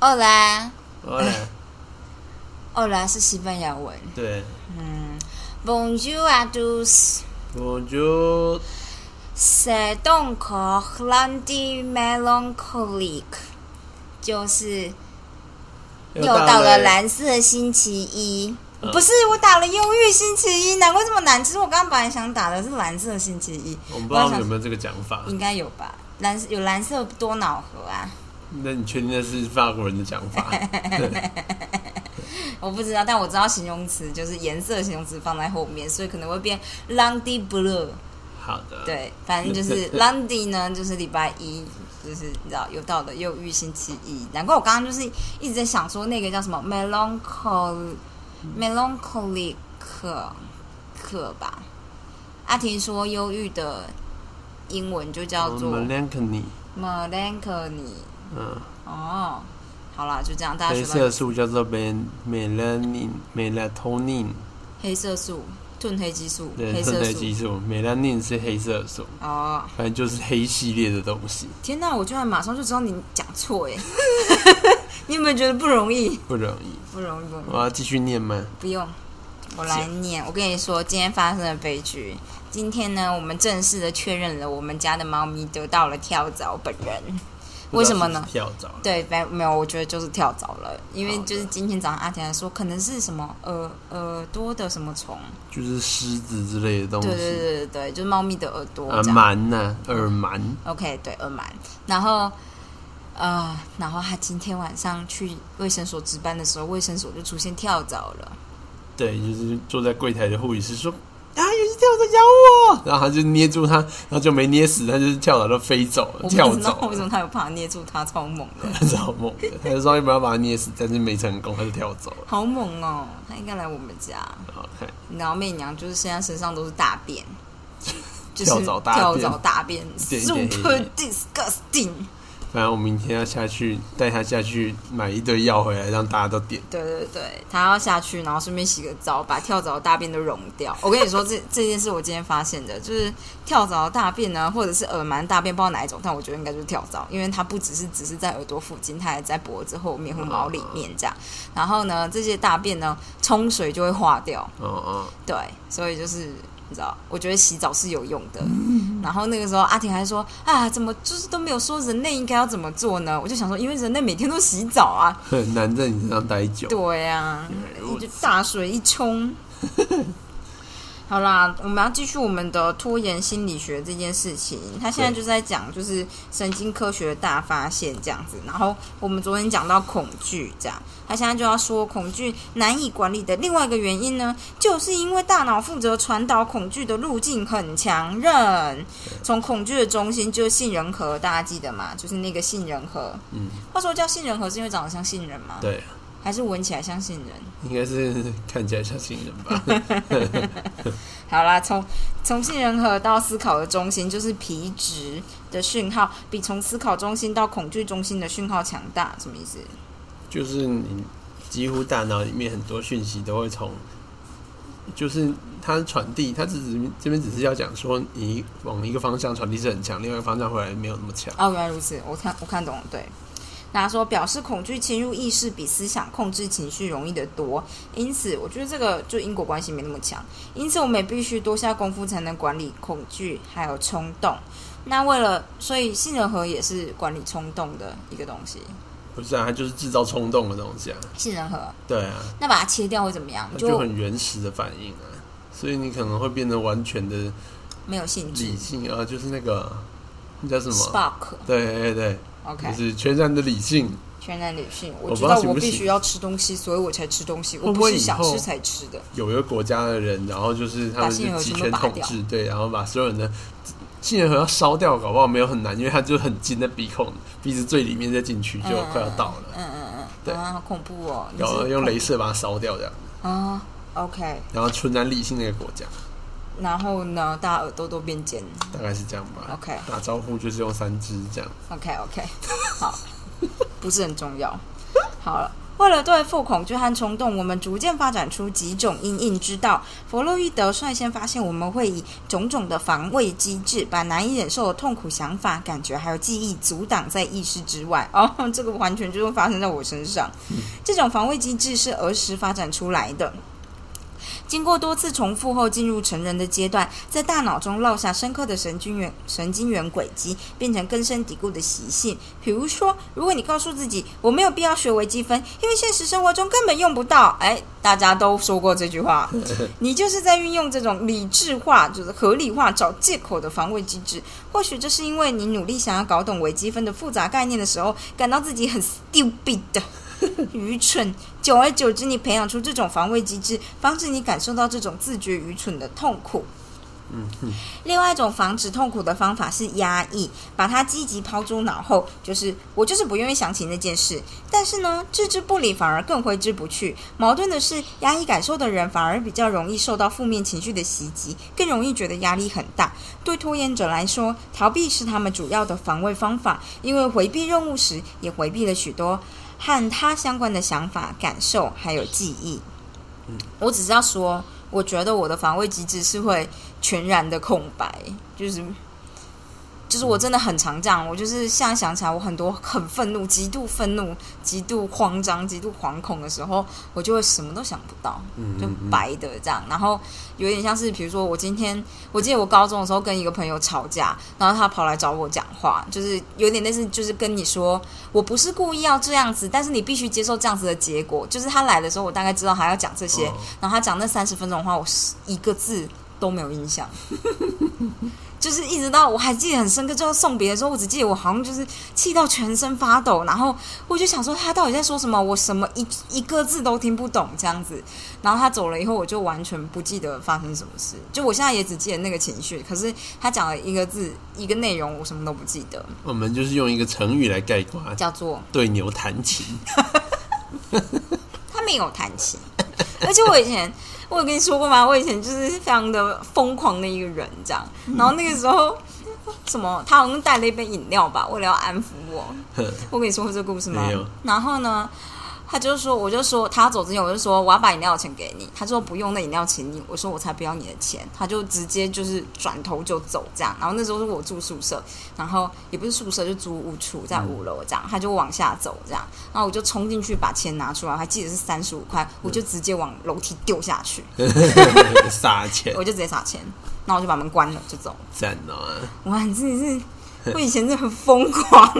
欧啦，好嘞，欧啦是西班牙文。对，嗯，Bonjour à tous。我就 C'est donc lundi mélancolique，就是又到了蓝色星期一。嗯不是，我打了忧郁星期一，难怪这么难。其实我刚刚本来想打的是蓝色星期一，我们不知道有没有这个讲法。应该有吧？蓝有蓝色多瑙河啊，那你确定那是法国人的讲法？我不知道，但我知道形容词就是颜色形容词放在后面，所以可能会变 lundi blue。好的，，对，反正就是 lundi 呢，就是礼拜一，就是你知道有到的忧郁星期一。难怪我刚刚就是一直在想说那个叫什么 melancholy melancholic 课吧。阿婷说忧郁的英文就叫做 melancholy，melancholy。嗯，哦，好啦，就这样，大家黑色素叫做 mel melanin melatonin，黑色素、褪黑激素、对，黑褪黑色激素，melanin 是黑色素，哦，反正就是黑系列的东西，天哪！我居然马上就知道你讲错哎，你有没有觉得不容易？不容易。不容易，不容易。我要继续念吗？不用，我来念。我跟你说，今天发生了悲剧。今天呢，我们正式的确认了我们家的猫咪得到了跳蚤本人。为什么呢跳蚤，对，没没有，我觉得就是跳蚤了，因为就是今天早上阿田还说，可能是什么耳耳朵的什么虫。就是狮子之类的东西。对对对对对，就是猫咪的耳朵啊，这样。螨呐，耳螨。OK，对，耳螨。然后，呃，然后他今天晚上去卫生所值班的时候，卫生所就出现跳蚤了。对，就是坐在柜台的护理师说：“咬我！”然后他就捏住他，然后就没捏死，他就是跳蚤都飞走了，我跳不知道走，为什么他有办法捏住他，超猛的，超猛的。他就说要不要把它捏死，但是没成功，他就跳走了。好猛哦！他应该来我们家。OK，然后媚娘就是现在身上都是大便，就是 跳蚤大便，super disgusting。反正我明天要下去带他下去买一堆药回来，让大家都点。对对对，他要下去，然后顺便洗个澡，把跳蚤的大便都溶掉。我跟你说，这这件事我今天发现的，就是跳蚤的大便呢，或者是耳螨大便，不知道哪一种，但我觉得应该就是跳蚤，因为它不只是只是在耳朵附近，它还在脖子后面或毛里面这样。然后呢，这些大便呢，冲水就会化掉。嗯嗯，对，所以就是你知道，我觉得洗澡是有用的。然后那个时候阿婷还说啊，怎么就是都没有说人类应该要怎么做呢？我就想说，因为人类每天都洗澡啊。很难在你身上待久。对呀、如你就大水一冲。好啦，我们要继续我们的拖延心理学这件事情。他现在就在讲，就是神经科学的大发现这样子。然后我们昨天讲到恐惧，这样，他现在就要说恐惧难以管理的另外一个原因呢，就是因为大脑负责传导恐惧的路径很强韧。从恐惧的中心就是杏仁核，大家记得吗？就是那个杏仁核。嗯，话说叫杏仁核是因为长得像杏仁吗？对，还是闻起来像杏仁？应该是看起来像杏仁吧。好啦，从从杏仁核到思考的中心，就是皮质的讯号比从思考中心到恐惧中心的讯号强大，什么意思？就是你几乎大脑里面很多讯息都会从，就是它传递，它只是这边只是要讲说，你往一个方向传递是很强，另外一个方向回来没有那么强。哦，原来如此，我看我看懂了，对。那他说表示恐惧侵入意识比思想控制情绪容易得多，因此我觉得这个就因果关系没那么强，因此我们也必须多下功夫才能管理恐惧还有冲动。那为了，所以杏仁核也是管理冲动的一个东西。不是啊，它就是制造冲动的东西啊。杏仁核，对啊，那把它切掉会怎么样？它就很原始的反应啊，所以你可能会变得完全的没有兴趣理。性啊，就是那个那叫什么？Spark。对对对，OK，就是全然的理性。全然理性。我知道我必须要吃东西，所以我才吃东西。我不是想吃才吃的。有一个国家的人，然后就是他们集权统治，对，然后把所有人的杏仁核要烧掉，搞不好没有很难，因为它就很近在鼻孔鼻子最里面再进去，就快要到了，嗯嗯嗯，对啊，好恐怖哦！然后用镭射把它烧掉这样，啊，OK。然后纯然理性那个国家，然后呢，大家耳朵都变尖。大概是这样吧。OK 打招呼就是用三只这样，OK OK，好，不是很重要。好了，为了对付恐惧和冲动，我们逐渐发展出几种因应之道。弗洛伊德率先发现，我们会以种种的防卫机制，把难以忍受的痛苦想法、感觉还有记忆阻挡在意识之外。哦，这个完全就是发生在我身上。这种防卫机制是儿时发展出来的。经过多次重复后，进入成人的阶段，在大脑中烙下深刻的神经元神经元轨迹，变成根深蒂固的习性。比如说，如果你告诉自己“我没有必要学微积分，因为现实生活中根本用不到”，哎，大家都说过这句话，你就是在运用这种理智化、就是合理化、找借口的防卫机制。或许这是因为你努力想要搞懂微积分的复杂概念的时候，感到自己很 stupid 的。愚蠢，久而久之，你培养出这种防卫机制，防止你感受到这种自觉愚蠢的痛苦。嗯另外一种防止痛苦的方法是压抑，把它积极抛诸脑后，就是我就是不愿意想起那件事。但是呢，置之不理反而更挥之不去。矛盾的是，压抑感受的人反而比较容易受到负面情绪的袭击，更容易觉得压力很大。对拖延者来说，逃避是他们主要的防卫方法，因为回避任务时也回避了许多。和他相关的想法、感受还有记忆，我只是要说，我觉得我的防卫机制是会全然的空白，就是。就是我真的很常这样，我就是现在想起来，我很多很愤怒、极度愤怒、极度慌张、极度惶恐的时候，我就会什么都想不到，就白的这样。然后有点像是，比如说我今天，我记得我高中的时候跟一个朋友吵架，然后他跑来找我讲话，就是有点类似，就是跟你说，我不是故意要这样子，但是你必须接受这样子的结果。就是他来的时候，我大概知道他要讲这些，然后他讲那三十分钟的话，我一个字都没有印象。就是一直到我还记得很深刻，就要送别的时候，我只记得我好像就是气到全身发抖，然后我就想说他到底在说什么，我什么一一个字都听不懂这样子。然后他走了以后，我就完全不记得发生什么事。就我现在也只记得那个情绪，可是他讲了一个字一个内容，我什么都不记得。我们就是用一个成语来概括，叫做对牛弹琴。他没有弹琴，而且我以前。我有跟你说过吗？我以前就是非常的疯狂的一个人，这样。然后那个时候，什么？他好像带了一杯饮料吧，为了要安抚我。我跟你说过这个故事吗？然后呢？他就说，我就说他走之前，我就说我要把饮料钱给你。他说不用，那饮料请你。我说我才不要你的钱。他就直接就是转头就走这样。然后那时候是我住宿舍，然后也不是宿舍，就租屋处在五楼这样。他就往下走这样，然后我就冲进去把钱拿出来，还记得是三十五块，我就直接往楼梯丢下去，撒钱，我就直接撒钱，然后我就把门关了就走。赞啊！哇，真的是我以前真的很疯狂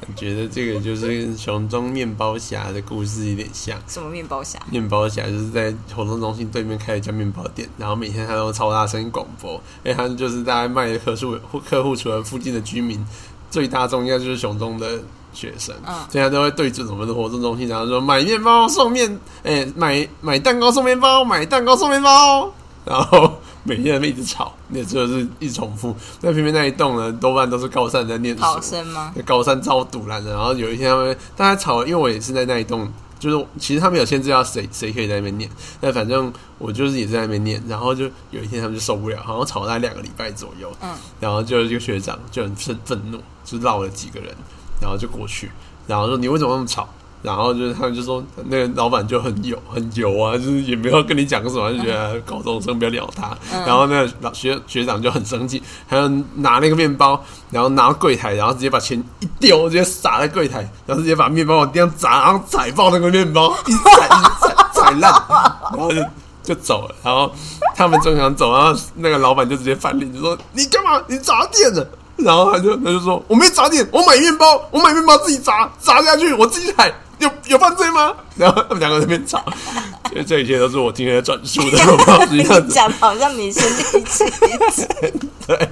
哎。觉得这个就是熊中面包侠的故事有点像。什么面包侠？面包侠就是在活动中心对面开了一家面包店，然后每天他都超大声广播，因为他就是大概卖的客数客户除了附近的居民，最大众应该就是熊中的学生，所以他都会对着我们的活动中心，然后说买面包送面，哎，买买蛋糕送面包，买蛋糕送面包，然后。每天他们一直吵，那就是一直重复。那偏偏那一栋呢，多半都是高三在念书。考生吗？高三超堵烂的。然后有一天他们大家吵，因为我也是在那一栋，就是其实他们有限制要谁谁可以在那边念，但反正我就是也在那边念。然后就有一天他们就受不了，好像吵了两个礼拜左右。嗯。然后就一个学长就很愤愤怒，就闹了几个人，然后就过去，然后说你为什么那么吵？然后就是他们就说那个老板就很油很油啊，就是也没有跟你讲什么，就觉得高中生不要鸟他。然后那个老学学长就很生气，还要拿那个面包，然后拿到柜台，然后直接把钱一丢，直接撒在柜台，然后直接把面包往地上砸，然后踩爆那个面包，一踩一踩踩烂，然后就就走了。然后他们正想走，然后那个老板就直接翻脸，就说你干嘛？你砸店了？然后他就他就说我没砸店，我买面包，我买面包自己砸砸下去，我自己踩。有有犯罪吗？然后他们两个在那边吵，所以这一切都是我今天的转述的。你讲好像你是第一次，对。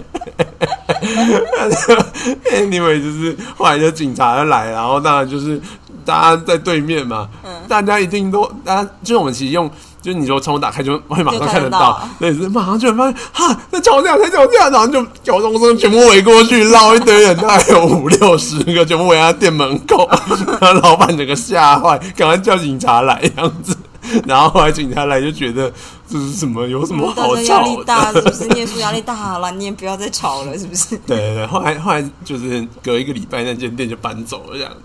Anyway，就是后来就警察来，然后当然就是大家在对面嘛，大家一定都，大家就是我们其实用。就是你说窗户打开就会马上看得到，对，是马上就会发现哈在吵架在吵架，然后就高中生全部围过去，绕一堆人，大概有五六十个，全部围在店门口，然后老板整个吓坏，赶快叫警察来这样子，然后后来警察来就觉得这是什么？有什么？好吵的，压力大是不是？念书压力大了，你也不要再吵了，是不是？对对对，后来后来就是隔一个礼拜那间店就搬走了这样子。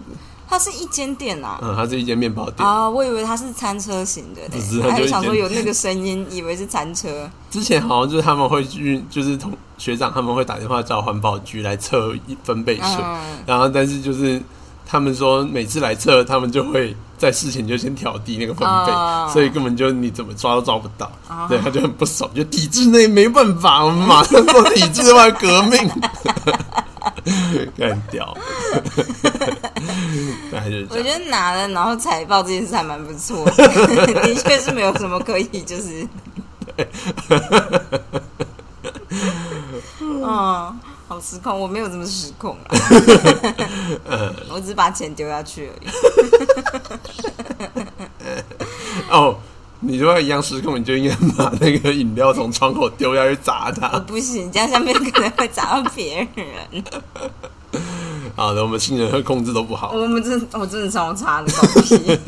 它是一间店啊。嗯，它是一间面包店。啊，我以为它是餐车型的不是嘞，还有想说有那个声音，以为是餐车。之前好像就是他们会去，就是同学长他们会打电话找环保局来测一分贝数，嗯，然后但是就是他们说每次来测，他们就会在事前就先调低那个分贝，哦所以根本就你怎么抓都抓不到。哦对，他就很不爽，就体制内没办法，我们马上做体制外革命，干掉。大概就是。我觉得拿了然后财报这件事还蛮不错的，的确是没有什么可以就是，嗯，好失控，我没有这么失控啊，我只是把钱丢下去而已。哦，你如果一样失控，你就应该把那个饮料从窗口丢下去砸我他。不行，这样下面可能会砸到别人。好的，我们新人会控制都不好。我们真我真的超差的狗屁。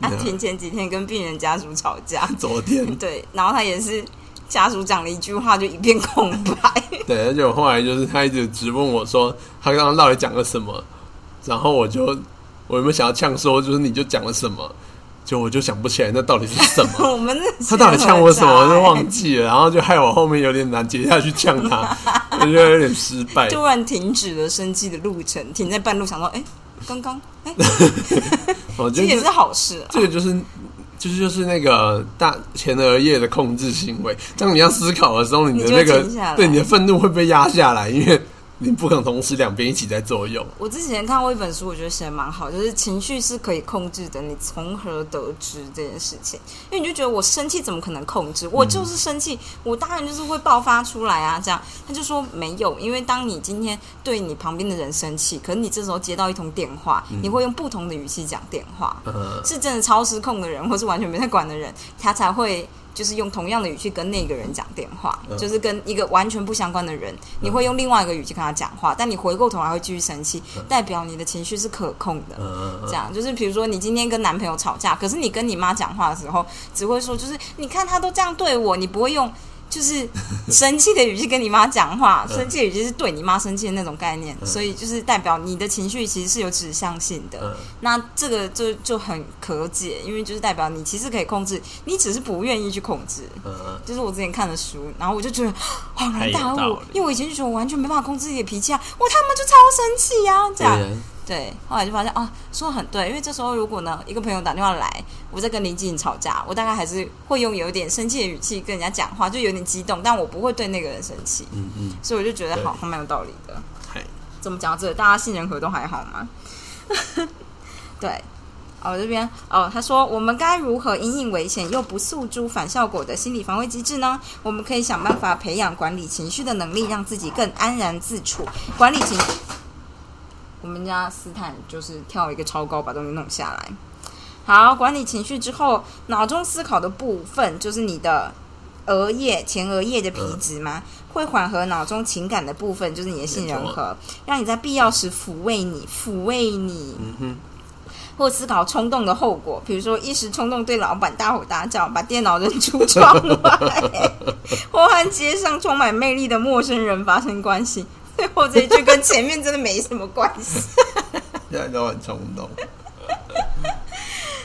阿婷前几天跟病人家属吵架，昨天对，然后他也是家属讲了一句话就一片空白。对，而且我后来就是他一直直问我说他刚刚到底讲了什么，然后我就我有没有想要呛说，就是你就讲了什么，就我就想不起来那到底是什么。我们那他到底呛我什么，我就忘记。了，然后就害我后面有点难接下去呛他，我觉得有点失败。突然停止了生气的路程，停在半路，想到，哎、刚刚，哎、我觉得这这也是好事啊。这个就是。就是就是那个大前额叶的控制行为，当你要思考的时候，你的那个对你的愤怒会被压下来，因为你不可能同时两边一起在作用。我之前看过一本书，我觉得写的蛮好，就是情绪是可以控制的，你从何得知这件事情？因为你就觉得我生气怎么可能控制？我就是生气，我当然就是会爆发出来啊！这样他就说没有，因为当你今天对你旁边的人生气，可是你这时候接到一通电话，你会用不同的语气讲电话，嗯，是真的超失控的人，或是完全没在管的人，他才会就是用同样的语气跟那个人讲电话，嗯。就是跟一个完全不相关的人，你会用另外一个语气跟他讲话，但你回过头来会继续生气，代表你的情绪是可控的。嗯。这样。就是，比如说你今天跟男朋友吵架，可是你跟你妈讲话的时候，只会说就是你看他都这样对我，你不会用就是生气的语气跟你妈讲话，嗯生气的语气是对你妈生气的那种概念，所以就是代表你的情绪其实是有指向性的。嗯那这个就就很可解，因为就是代表你其实可以控制，你只是不愿意去控制。嗯就是我之前看的书，然后我就觉得恍然大悟因为我以前就觉得我完全没办法控制自己的脾气啊，我他妈就超生气呀、这样。对后来就发现啊，说的很对，因为这时候如果呢，一个朋友打电话来，我在跟林静吵架，我大概还是会用有一点生气的语气跟人家讲话，就有点激动，但我不会对那个人生气，嗯嗯，所以我就觉得对好，还蛮有道理的。嗨，怎么讲到这个？大家杏仁核都还好吗？对。哦，这边哦，他说我们该如何因应危险又不诉诸反效果的心理防卫机制呢？我们可以想办法培养管理情绪的能力，让自己更安然自处。管理情，我们家斯坦就是跳一个超高，把东西弄下来。好，管理情绪之后，脑中思考的部分就是你的额叶、前额叶的皮质嘛，会缓和脑中情感的部分，就是你的杏仁核，让你在必要时抚慰你，抚慰你。嗯哼，或思考冲动的后果，比如说一时冲动对老板大吼大叫，把电脑扔出窗外，或和街上充满魅力的陌生人发生关系。最后这一句跟前面真的没什么关系。现在都很冲动。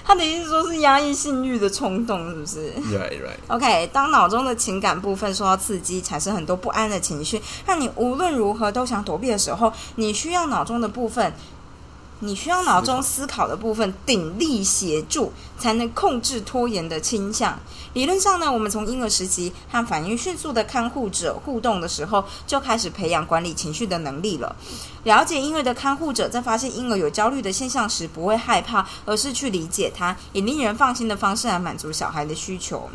他的意思说是压抑性欲的冲动，是不是？Right, right. OK，当脑中的情感部分受到刺激，产生很多不安的情绪，让你无论如何都想躲避的时候，你需要脑中的部分，你需要脑中思考的部分鼎力协助，才能控制拖延的倾向。理论上呢，我们从婴儿时期和反应迅速的看护者互动的时候，就开始培养管理情绪的能力了。了解婴儿的看护者在发现婴儿有焦虑的现象时，不会害怕，而是去理解他，以令人放心的方式来满足小孩的需求。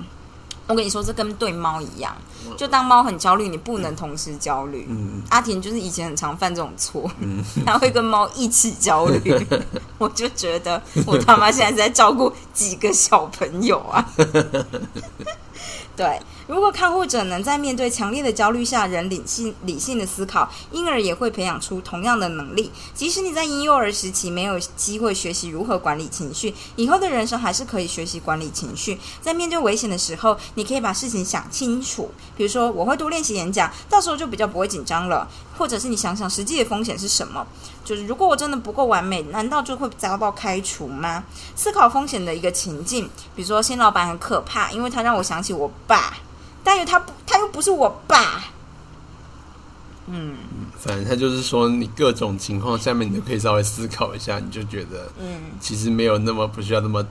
我跟你说，这跟对猫一样，就当猫很焦虑，你不能同时焦虑。嗯阿婷就是以前很常犯这种错，嗯，他会跟猫一起焦虑。我就觉得我他妈现在是在照顾几个小朋友啊！对如果看护者能在面对强烈的焦虑下仍理性理性的思考，婴儿也会培养出同样的能力。即使你在婴幼儿时期没有机会学习如何管理情绪，以后的人生还是可以学习管理情绪。在面对危险的时候，你可以把事情想清楚。比如说，我会多练习演讲，到时候就比较不会紧张了。或者是你想想实际的风险是什么？就是如果我真的不够完美，难道就会遭到开除吗？思考风险的一个情境，比如说新老板很可怕，因为他让我想起我爸。但是他不，他又不是我爸。嗯，反正他就是说，你各种情况下面，你都可以稍微思考一下，你就觉得，嗯，其实没有那么不需要那么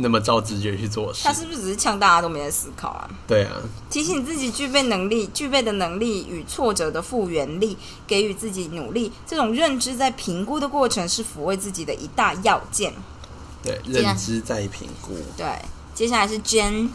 那么照直觉去做事。他是不是只是呛大家都没在思考啊？对啊，提醒自己具备能力、具备的能力与挫折的复原力，给予自己努力。这种认知在评估的过程是抚慰自己的一大要件。对，认知在评估。对，接下来是 Jen。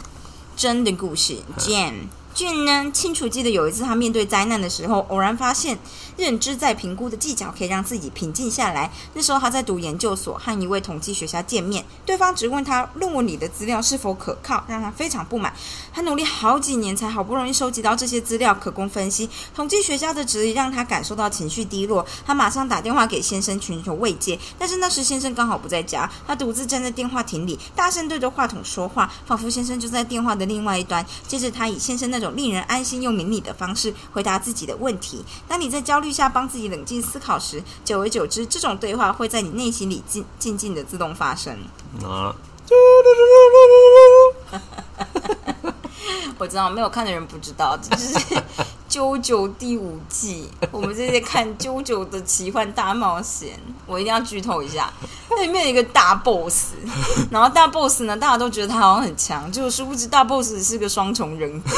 真的故事，Jane。俊呢，清楚记得有一次他面对灾难的时候，偶然发现认知在评估的技巧可以让自己平静下来。那时候他在读研究所，和一位统计学家见面，对方只问他论文里的资料是否可靠，让他非常不满。他努力好几年才好不容易收集到这些资料可供分析。统计学家的质疑让他感受到情绪低落，他马上打电话给先生寻求慰藉。但是那时先生刚好不在家，他独自站在电话亭里，大声对着话筒说话，仿佛先生就在电话的另外一端。接着他以先生那种。令人安心又明理的方式回答自己的问题。当你在焦虑下帮自己冷静思考时，久而久之，这种对话会在你内心里静静静的自动发生。啊！我知道，没有看的人不知道，这是 《啾啾》第五季。我们这些看《啾啾的奇幻大冒险》，我一定要剧透一下。那里面有一个大 boss，然后大 boss 呢，大家都觉得他好像很强，就殊不知大 boss 是个双重人格。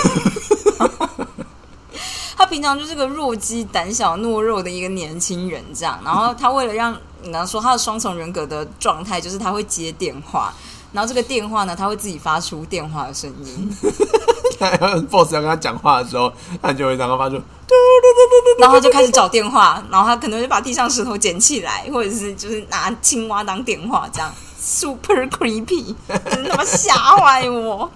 他平常就是个弱鸡、胆小、懦弱的一个年轻人，这样。然后他为了让你刚说他的双重人格的状态，就是他会接电话。然后这个电话呢，他会自己发出电话的声音。boss 要跟他讲话的时候，他就会让他发出嘟嘟嘟嘟嘟，然后就开始找电话，然后他可能就把地上石头捡起来，或者是就是拿青蛙当电话，这样 super creepy，真他妈吓坏我。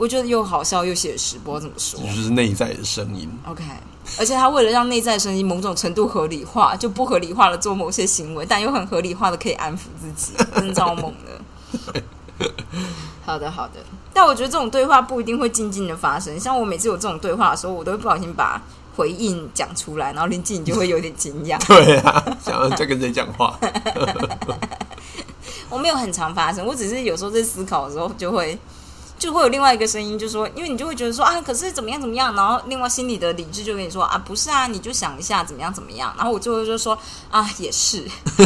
我觉得又好笑又写实，不知道怎么说，就是内在的声音。OK。而且他为了让内在声音某种程度合理化，就不合理化的做某些行为，但又很合理化的可以安抚自己，真超猛的。好的，好的。但我觉得这种对话不一定会静静的发生。像我每次有这种对话的时候，我都会不小心把回应讲出来，然后林静就会有点惊讶。对啊，想在跟谁讲话？我没有很常发生，我只是有时候在思考的时候就会。就会有另外一个声音，就说，因为你就会觉得说啊，可是怎么样怎么样，然后另外心里的理智就跟你说啊，不是啊，你就想一下怎么样怎么样，然后我最后就说 啊，也是，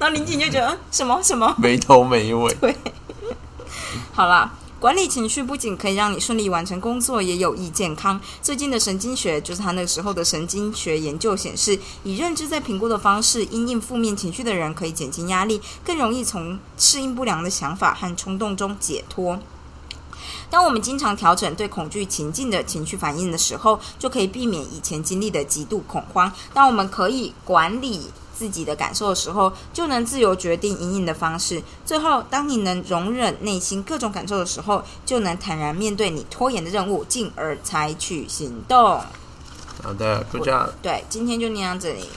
然后林景就觉得什么什么？没头没尾，对，好啦。管理情绪不仅可以让你顺利完成工作，也有益健康。最近的神经学就是他那时候的神经学研究显示，以认知在评估的方式因应负面情绪的人，可以减轻压力，更容易从适应不良的想法和冲动中解脱。当我们经常调整对恐惧情境的情绪反应的时候，就可以避免以前经历的极度恐慌。当我们可以管理。自己的感受的时候，就能自由决定隐隐的方式。最后，当你能容忍内心各种感受的时候，就能坦然面对你拖延的任务，进而采取行动。好的，就这样。对，今天就念到这里。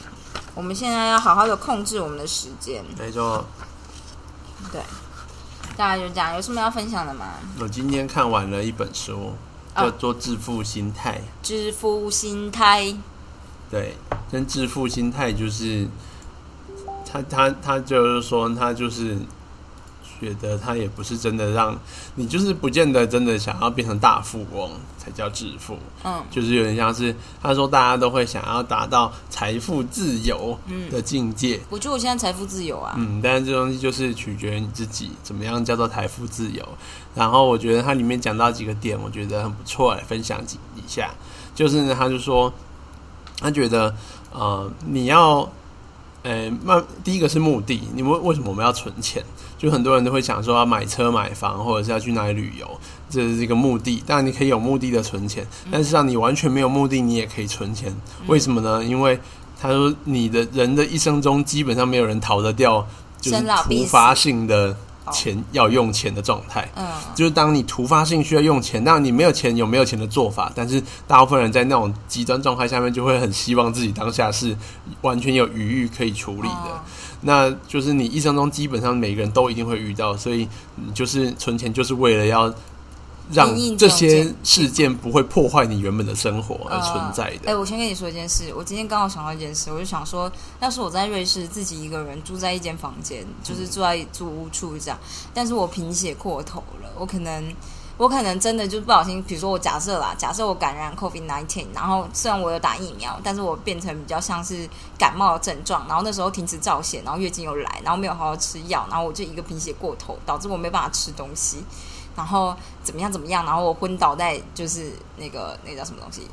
我们现在要好好的控制我们的时间。没错。对，大概就这样。有什么要分享的吗？我今天看完了一本书，叫做《致富心态》。致富心态。对，跟致富心态就是。他他他就是说，他就是觉得他也不是真的让你，就是不见得真的想要变成大富翁才叫致富。嗯，就是有点像是他说，大家都会想要达到财富自由的境界。我觉得我现在财富自由啊。嗯，但是这东西就是取决于你自己怎么样叫做财富自由。然后我觉得它里面讲到几个点，我觉得很不错，来分享几一下。就是呢，他就说，他觉得呃，你要。呃，那第一个是目的，你们为什么我们要存钱？就很多人都会想说要买车买房，或者是要去哪里旅游，这是一个目的。当然你可以有目的的存钱，但是让你完全没有目的，你也可以存钱。为什么呢？因为他说你的人的一生中基本上没有人逃得掉，就是突发性的钱要用钱的状态。嗯，就是当你突发性需要用钱，那你没有钱有没有钱的做法，但是大部分人在那种极端状态下面，就会很希望自己当下是完全有余裕可以处理的。哦那就是你一生中基本上每个人都一定会遇到，所以你就是存钱就是为了要让这些事件不会破坏你原本的生活而存在哎、的。我先跟你说一件事，我今天刚好想到一件事，我就想说，要是我在瑞士自己一个人住在一间房间，就是住在住屋处这样，但是我贫血过头了，我可能。我可能真的就不小心，比如说我假设啦，假设我感染 COVID nineteen，然后虽然我有打疫苗，但是我变成比较像是感冒的症状，然后那时候停止造血，然后月经又来，然后没有好好吃药，然后我就一个贫血过头，导致我没办法吃东西，然后怎么样怎么样，然后我昏倒在就是那个那个叫什么东西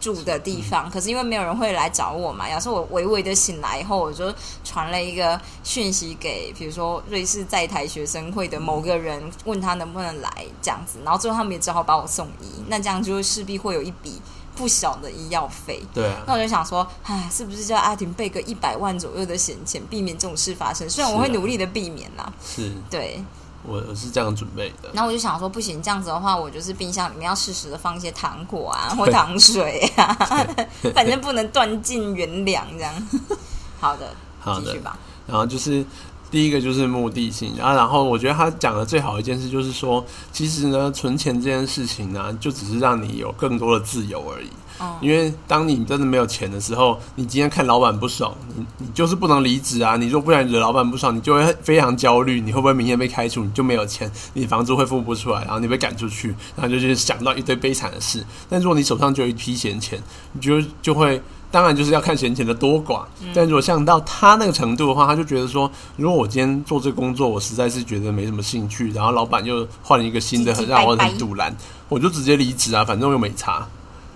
住的地方，可是因为没有人会来找我嘛，要是我微微的醒来以后，我就传了一个讯息给，比如说瑞士在台学生会的某个人，问他能不能来这样子，然后最后他们也只好把我送医，那这样就势必会有一笔不小的医药费。对啊，那我就想说，唉，是不是叫阿婷备个一百万左右的闲钱，避免这种事发生？虽然我会努力的避免啦，是对。我我是这样准备的。然后我就想说，不行，这样子的话，我就是冰箱里面要适时的放一些糖果啊，或糖水啊，反正不能断尽元粮这样。好的，好的继续，吧。然后就是第一个就是目的性啊，然后我觉得他讲的最好一件事就是说，其实呢，存钱这件事情呢，就只是让你有更多的自由而已。嗯因为当你真的没有钱的时候，你今天看老板不爽，你你就是不能离职啊！你如果不然惹老板不爽，你就会非常焦虑，你会不会明天被开除？你就没有钱，你房租会付不出来，然后你被赶出去，然后就去想到一堆悲惨的事。但如果你手上就有一批闲钱，你就就会。当然就是要看闲钱的多寡，但如果像到他那个程度的话，他就觉得说，如果我今天做这个工作，我实在是觉得没什么兴趣，然后老板又换了一个新的，很让我很堵拦，我就直接离职啊，反正又没差。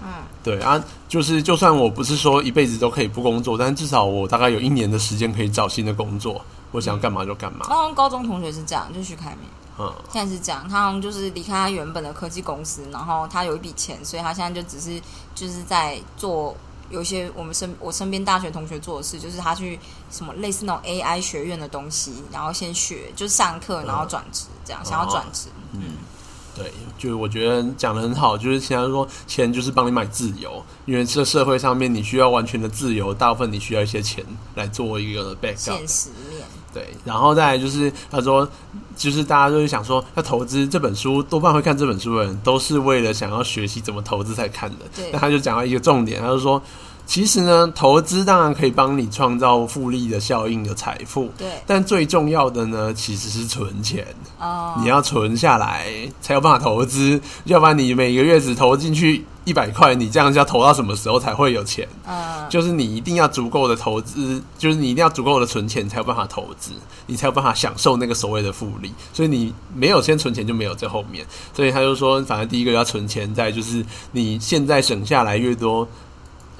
嗯，对啊，就是就算我不是说一辈子都可以不工作，但至少我大概有一年的时间可以找新的工作，我想干嘛就干嘛。好像高中同学是这样，就徐凯明。嗯，现在是这样，他好像就是离开他原本的科技公司，然后他有一笔钱，所以他现在就只是就是在做有一些我们身我身边大学同学做的事，就是他去什么类似那种 AI 学院的东西，然后先学就是上课，然后转职这样，想要转职。对，就是我觉得讲的很好，就是现在说钱就是帮你买自由，因为这社会上面你需要完全的自由，大部分你需要一些钱来做一个 backup。现实面，对，然后再来就是他说，就是大家都是想说，要投资这本书，多半会看这本书的人都是为了想要学习怎么投资才看的。对那他就讲到一个重点，他就说，其实呢，投资当然可以帮你创造复利的效应的财富，对，但最重要的呢，其实是存钱。哦、你要存下来才有办法投资，要不然你每个月只投进去一百块，你这样是要投到什么时候才会有钱？嗯，就是你一定要足够的投资，就是你一定要足够的存钱，才有办法投资，你才有办法享受那个所谓的复利。所以你没有先存钱，就没有在后面。所以他就说，反正第一个要存钱，在就是你现在省下来越多，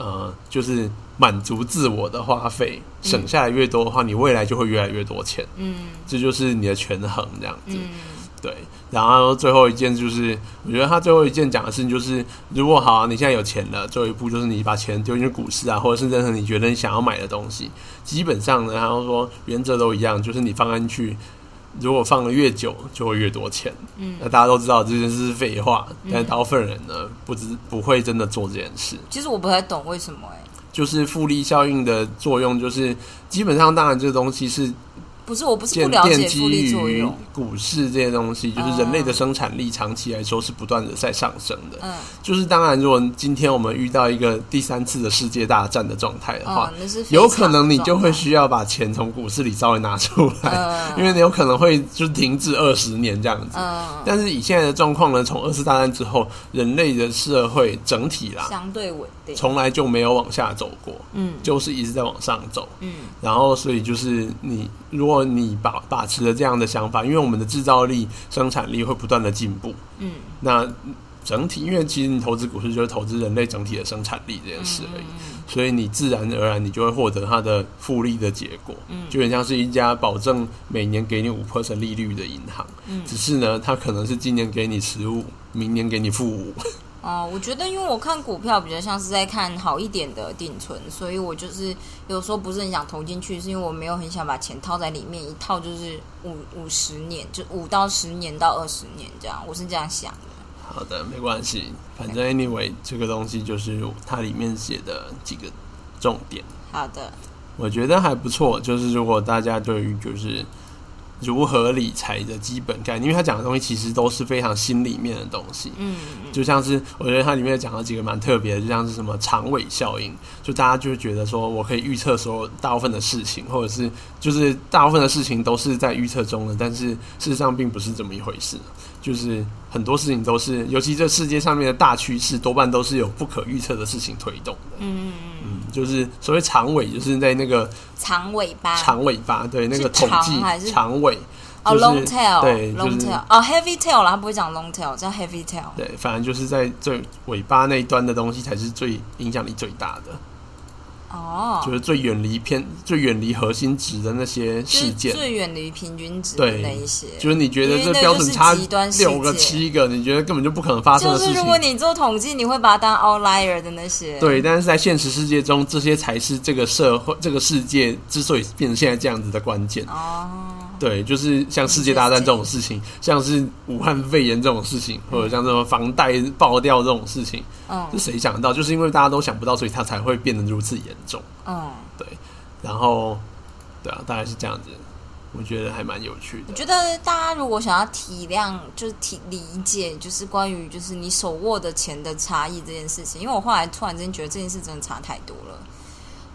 呃，就是满足自我的花费，省下来越多的话，你未来就会越来越多钱。嗯这就是你的权衡，这样子。嗯对，然后最后一件就是，我觉得他最后一件讲的事情就是，如果好、啊，你现在有钱了，最后一步就是你把钱丢进去股市啊，或者是任何你觉得你想要买的东西，基本上呢，他说原则都一样，就是你放进去，如果放的越久，就会越多钱。嗯，那大家都知道这件事是废话，但大部分人呢，不知不会真的做这件事。其实我不太懂为什么哎、就是复利效应的作用，就是基本上，当然这个东西是不是我不是建不了解奠基复利作于用，股市这些东西，就是人类的生产力长期来说是不断的在上升的。嗯。就是当然，如果今天我们遇到一个第三次的世界大战的状态的话有可能你就会需要把钱从股市里稍微拿出来，嗯。因为你有可能会就停滞二十年这样子。嗯。但是以现在的状况呢，从二次大战之后，人类的社会整体啦，相对稳定，从来就没有往下走过，嗯。就是一直在往上走。嗯。然后，所以就是你，如果你把把持了这样的想法，因为我们的制造力、生产力会不断的进步，嗯。那整体，因为其实你投资股市就是投资人类整体的生产力这件事而已，所以你自然而然你就会获得它的复利的结果，嗯。就很像是一家保证每年给你五 percent 利率的银行，嗯。只是呢，它可能是今年给你十五，明年给你负五，哦，我觉得因为我看股票比较像是在看好一点的定存，所以我就是有时候不是很想投进去，是因为我没有很想把钱套在里面，一套就是五五十年，就五到十年到二十年这样，我是这样想的。好的，没关系，反正 anyway 这个东西就是它里面写的几个重点，好的，我觉得还不错。就是如果大家对于就是如何理财的基本概念，因为他讲的东西其实都是非常心里面的东西，嗯，就像是我觉得它里面讲了几个蛮特别的，就像是什么长尾效应，就大家就觉得说我可以预测所有大部分的事情，或者是就是大部分的事情都是在预测中的，但是事实上并不是这么一回事。就是很多事情都是，尤其这世界上面的大趋势，多半都是有不可预测的事情推动的。嗯嗯嗯，嗯，就是所谓长尾，就是在那个长尾巴，长尾巴，对那个是统计长尾，哦就是，long tail，对，就 long 是 tail，哦，heavy tail 啦，他不会讲 long tail，叫 heavy tail。对，反正就是在最尾巴那一端的东西才是最影响力最大的。哦，就是最远离偏、最远离核心值的那些事件，最远离平均值的对那一些。就是你觉得这标准差六个、七个，你觉得根本就不可能发生的事情。如果你做统计，你会把它当 outlier 的那些。对，但是在现实世界中，这些才是这个社会、这个世界之所以变成现在这样子的关键。哦，对，就是像世界大战这种事情，像是武汉肺炎这种事情，或者像什么房贷爆掉这种事情，嗯是谁想得到？就是因为大家都想不到，所以它才会变得如此严重。嗯，对然后，对啊，大概是这样子，我觉得还蛮有趣的。我觉得大家如果想要体谅，就是体理解，就是关于就是你手握的钱的差异这件事情，因为我后来突然之间觉得这件事真的差太多了。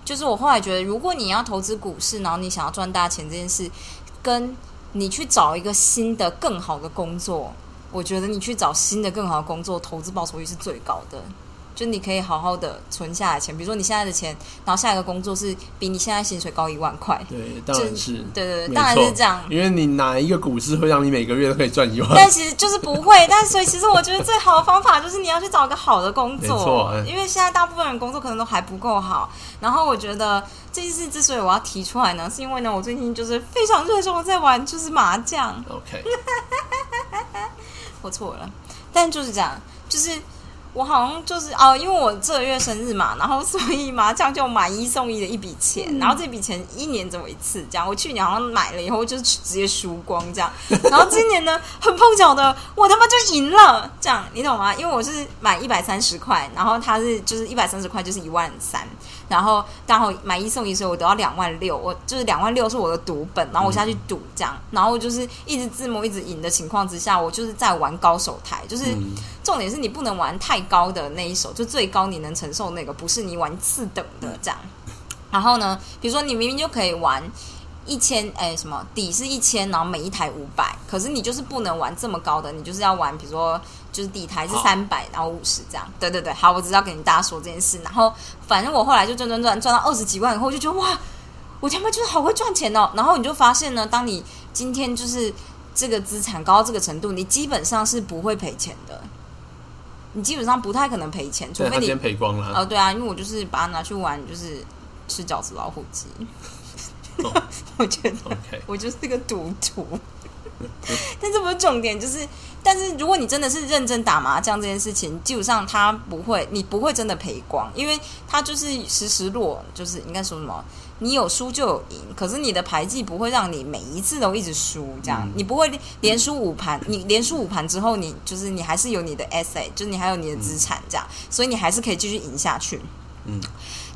就是我后来觉得，如果你要投资股市，然后你想要赚大钱这件事，跟你去找一个新的更好的工作，我觉得你去找新的更好的工作，投资报酬率是最高的。就你可以好好的存下来钱，比如说你现在的钱，然后下一个工作是比你现在薪水高一万块，对，当然是，对对对，当然是这样。因为你哪一个股市会让你每个月都可以赚一万？但其实就是不会，但所以其实我觉得最好的方法就是你要去找一个好的工没作错嗯，因为现在大部分人工作可能都还不够好。然后我觉得这件事之所以我要提出来呢，是因为呢我最近就是非常热衷的在玩就是麻将，OK，我错了，但就是这样，就是。我好像就是哦，因为我这个月生日嘛，然后所以麻将就买一送一的一笔钱，然后这笔钱一年只有一次，这样。我去年好像买了以后就是直接输光这样，然后今年呢很碰巧的，我他妈就赢了，这样你懂吗？因为我是买一百三十块，然后他是就是一百三十块就是一万三，然后刚好买一送一，所以我得到两万六，我就是两万六是我的赌本，然后我下去赌这样，然后就是一直自摸一直赢的情况之下，我就是在玩高手台，就是。嗯，重点是你不能玩太高的那一手，就最高你能承受那个，不是你玩次等的这样。然后呢，比如说你明明就可以玩一千，哎，什么底是一千，然后每一台五百，可是你就是不能玩这么高的，你就是要玩，比如说就是底台是三百，然后五十这样。对对对，好，我只是要跟你大家说这件事。然后反正我后来就赚赚赚赚到二十几万以后，我就觉得哇，我他妈就是好会赚钱哦。然后你就发现呢，当你今天就是这个资产高到这个程度，你基本上是不会赔钱的。你基本上不太可能赔钱，除非你赔光了。哦，对啊，因为我就是把它拿去玩，就是吃饺子老虎机。哦 我觉得我就是个赌徒，但这不是重点，就是，但是如果你真的是认真打麻将这件事情，基本上他不会，你不会真的赔光，因为他就是时时落，就是应该说什么，你有输就有赢，可是你的牌技不会让你每一次都一直输，这样、嗯你不会连输五盘，你连输五盘之后，你就是你还是有你的 asset，就是你还有你的资产这样，所以你还是可以继续赢下去。嗯，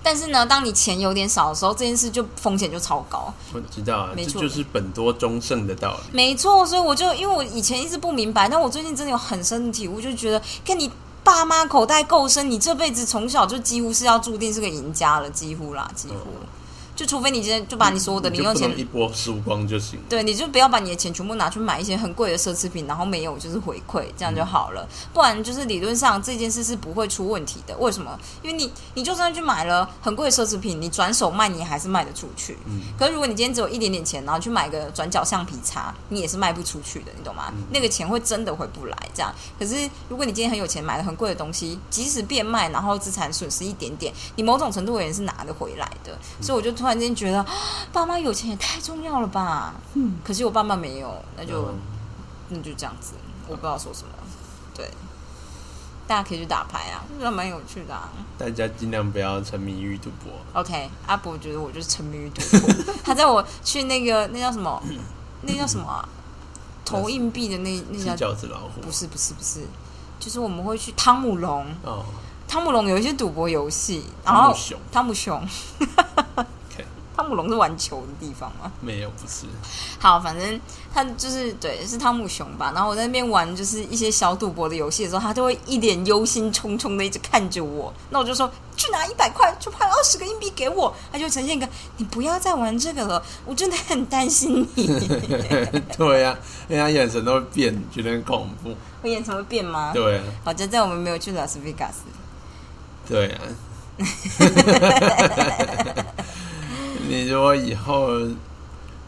但是呢，当你钱有点少的时候，这件事就风险就超高。我知道啊，没错就是本多忠胜的道理。没错，所以我就因为我以前一直不明白，但我最近真的有很深的体悟，就觉得跟你爸妈口袋够深，你这辈子从小就几乎是要注定是个赢家了，几乎啦，几乎。就除非你今天就把你所有的零用钱一波输光就行。对，你就不要把你的钱全部拿去买一些很贵的奢侈品，然后没有就是回馈，这样就好了。不然就是理论上这件事是不会出问题的。为什么？因为你你就算去买了很贵的奢侈品，你转手卖你还是卖得出去。嗯可是如果你今天只有一点点钱，然后去买个转角橡皮擦，你也是卖不出去的，你懂吗？那个钱会真的回不来。这样，可是如果你今天很有钱，买了很贵的东西，即使变卖，然后资产损失一点点，你某种程度也是拿得回来的。所以我就突然间觉得，爸妈有钱也太重要了吧？嗯，可惜我爸妈没有，那就、嗯。那就这样子，我不知道说什么。对，大家可以去打牌啊，我觉得蛮有趣的、啊。大家尽量不要沉迷于赌博。OK，阿伯觉得我就是沉迷于赌博。他在我去那个那叫什么，那叫什么啊、投硬币的那那是叫饺子老虎。不是不是不是，就是我们会去汤姆龙，哦，汤姆龙有一些赌博游戏，然后汤姆熊。汤姆熊，OK，汤姆龙是玩球的地方吗？没有不是，好，反正他就是对，是汤姆熊吧。然后我在那边玩就是一些小赌博的游戏的时候，他就会一脸忧心忡忡的一直看着我。那我就说去拿一百块，去换二十个硬币给我。他就呈现一个你不要再玩这个了，我真的很担心你。对呀、啊，因为他眼神都会变，觉得很恐怖。我眼神会变吗？对啊，好就在我们没有去拉斯维加斯。对啊。你如果以后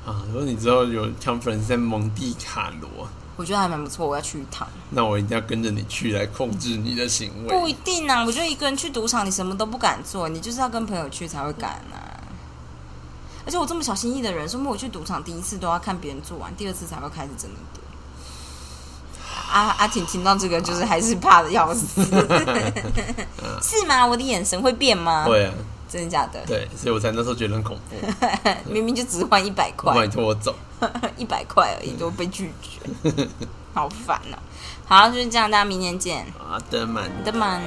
啊，如果你之后有 conference 在蒙地卡罗，我觉得还蛮不错，我要去一趟。那我一定要跟着你去来控制你的行为不一。定啊，我觉得一个人去赌场，你什么都不敢做，你就是要跟朋友去才会敢啊。而且我这么小心翼翼的人，说明我去赌场第一次都要看别人做完，第二次才会开始真的赌。阿阿婷听到这个，就是还是怕的要死，是吗？我的眼神会变吗？对啊，真的假的？对，所以我才那时候觉得很恐怖。明明就只换一百块你，拖走。一百块而已都被拒绝，好烦啊、好，就是这样，大家明年见，好的，满的 man。